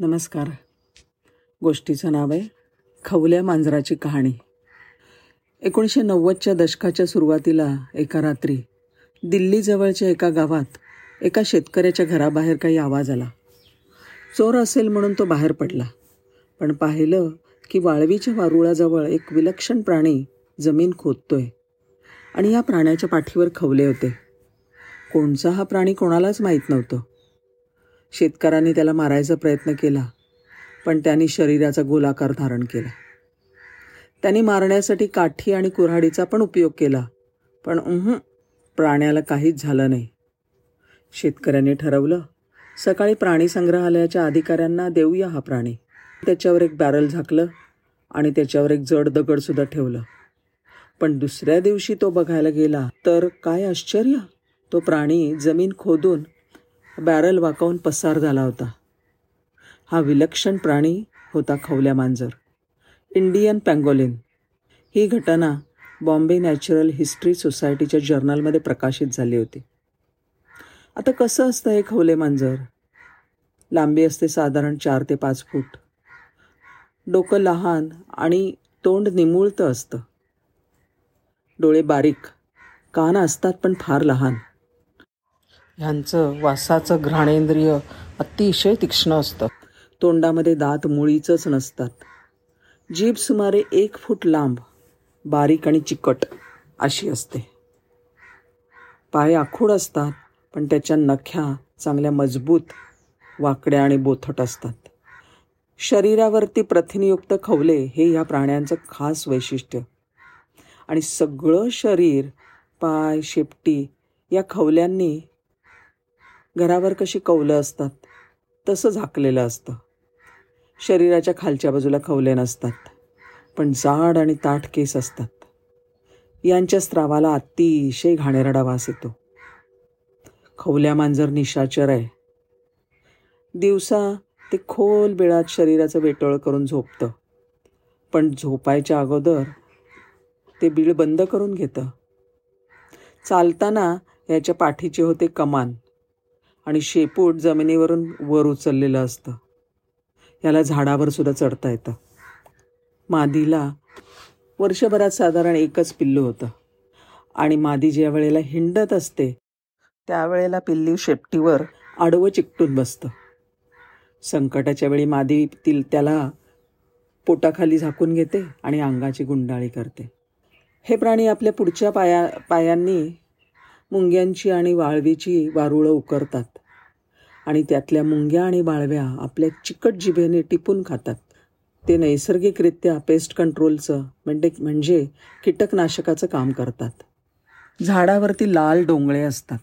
नमस्कार. गोष्टीचं नाव आहे खवल्या मांजराची कहाणी. एकोणीसशे नव्वदच्या दशकाच्या सुरुवातीला एका रात्री दिल्लीजवळच्या एका गावात एका शेतकऱ्याच्या घराबाहेर काही आवाज आला. चोर असेल म्हणून तो बाहेर पडला. पण पाहिलं की वाळवीच्या वारुळाजवळ एक विलक्षण प्राणी जमीन खोदतोय आणि या प्राण्याच्या पाठीवर खवले होते. कोणचा हा प्राणी कोणालाच माहीत नव्हतं. शेतकऱ्यांनी त्याला मारायचा प्रयत्न केला पण त्यांनी शरीराचा गोलाकार धारण केला. त्यांनी मारण्यासाठी काठी आणि कुऱ्हाडीचा पण उपयोग केला पण प्राण्याला काहीच झालं नाही. शेतकऱ्यांनी ठरवलं सकाळी प्राणी संग्रहालयाच्या अधिकाऱ्यांना देऊया हा प्राणी. त्याच्यावर एक बॅरल झाकलं आणि त्याच्यावर एक जड दगडसुद्धा ठेवलं. पण दुसऱ्या दिवशी तो बघायला गेला तर काय आश्चर्य! तो प्राणी जमीन खोदून बॅरल वाकावून पसार झाला होता. हा विलक्षण प्राणी होता खवल्या मांजर. Indian pangolin. ही घटना बॉम्बे नॅचरल हिस्ट्री सोसायटीच्या जर्नलमध्ये प्रकाशित झाली होती. आता कसं असतं हे खवले मांजर? लांबी असते साधारण चार ते पाच फूट. डोकं लहान आणि तोंड निमुळतं असतं. डोळे बारीक. कान असतात पण फार लहान. ह्यांचं वासाचं घ्राणेंद्रिय अतिशय तीक्ष्ण असतं. तोंडामध्ये दात मुळीचंच नसतात. जीभ सुमारे एक फूट लांब बारीक आणि चिकट अशी असते. पाय आखूड असतात पण त्याच्या नख्या चांगल्या मजबूत वाकड्या आणि बोथट असतात. शरीरावरती प्रथिनयुक्त खवले हे ह्या प्राण्यांचं खास वैशिष्ट्य. आणि सगळं शरीर पाय शेपटी या खवल्यांनी घरावर कशी कौलं असतात तसं झाकलेलं असतं. शरीराच्या खालच्या बाजूला खवले नसतात पण जाड आणि ताठ केस असतात. यांच्या स्त्रावाला अतिशय घाणेरडा वास येतो. खवल्या मांजर निशाचर आहे. दिवसा ते खोल बिळात शरीराचं वेटोळ करून झोपतं. पण झोपायच्या अगोदर ते बीळ बंद करून घेतं. चालताना याच्या पाठीचे होते कमान. आणि शेपूट जमिनीवरून वर उचललेलं असतं. याला झाडावर सुद्धा चढता येतं. मादीला वर्षभरात साधारण एकच पिल्लू होतं. आणि मादी ज्या वेळेला हिंडत असते त्यावेळेला पिल्लू शेपटीवर आडवं चिकटून बसतं. संकटाच्या वेळी मादी तील त्याला पोटाखाली झाकून घेते आणि अंगाची गुंडाळी करते. हे प्राणी आपल्या पुढच्या पाया पायांनी मुंग्यांची आणि वाळवीची वारुळं उकरतात. आणि त्यातल्या मुंग्या आणि बाळव्या आपल्या चिकट जिभेने टिपून खातात. ते नैसर्गिकरित्या पेस्ट कंट्रोलचं म्हणजे म्हणजे कीटकनाशकाचं काम करतात. झाडावरती लाल डोंगळे असतात.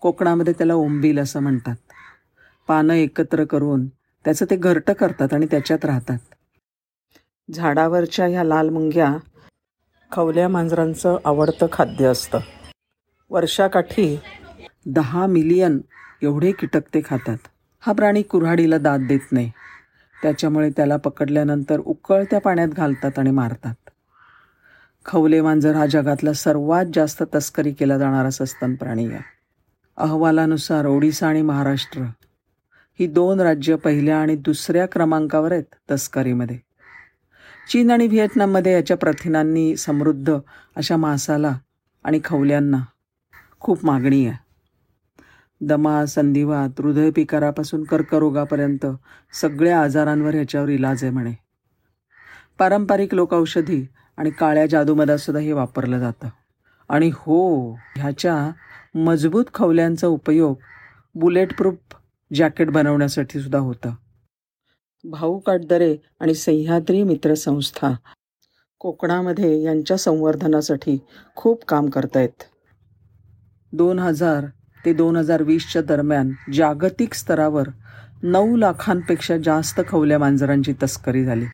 कोकणामध्ये त्याला ओंबील असं म्हणतात. पानं एकत्र करून त्याचं ते घरटं करतात आणि त्याच्यात राहतात. झाडावरच्या ह्या लाल मुंग्या खवल्या मांजरांचं आवडतं खाद्य असतं. वर्षाकाठी दहा मिलियन एवढे कीटक ते खातात. हा प्राणी कुऱ्हाडीला दाद देत नाही. त्याच्यामुळे त्याला पकडल्यानंतर उकळत्या पाण्यात घालतात आणि मारतात. खवले मांजर हा जगातला सर्वात जास्त तस्करी केला जाणारा सस्तन प्राणी आहे. अहवालानुसार ओडिसा आणि महाराष्ट्र ही दोन राज्य पहिल्या आणि दुसऱ्या क्रमांकावर आहेत तस्करीमध्ये. चीन आणि व्हिएतनाममध्ये याच्या प्रथिनांनी समृद्ध अशा मासाला आणि खवल्यांना खूप मागणी आहे. दमा संधिवात हृदयपिकारापासून कर्करोगापर्यंत सगळ्या आजारांवर ह्याच्यावर इलाज आहे म्हणे. पारंपरिक लोकऔषधी आणि काळ्या जादूमध्ये सुद्धा हे वापरलं जातं. आणि हो ह्याच्या मजबूत खवल्यांचा उपयोग बुलेट प्रूफ जॅकेट बनवण्यासाठी सुद्धा होतं. भाऊ काटदरे आणि सह्याद्री मित्रसंस्था कोकणामध्ये यांच्या संवर्धनासाठी खूप काम करतायत. दोन हजार ते दोन हजार वीसच्या दरम्यान जागतिक स्तरावर नऊ लाखांपेक्षा जास्त खवल्या मांजरांची तस्करी झाली.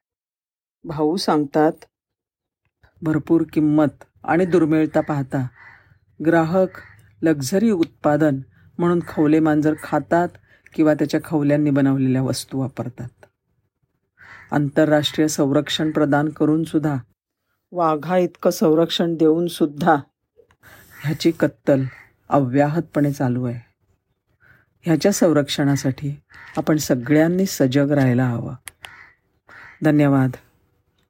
भाऊ सांगतात भरपूर किंमत आणि दुर्मिळता पाहता ग्राहक लक्झरी उत्पादन म्हणून खवले मांजर खातात किंवा त्याच्या खवल्यांनी बनवलेल्या वस्तू वापरतात. आंतरराष्ट्रीय संरक्षण प्रदान करून सुद्धा वाघा इतकं संरक्षण देऊन सुद्धा ह्याची कत्तल अव्याहतपणे चालू आहे. ह्याच्या संरक्षणासाठी आपण सगळ्यांनी सजग राहायला हवं. धन्यवाद.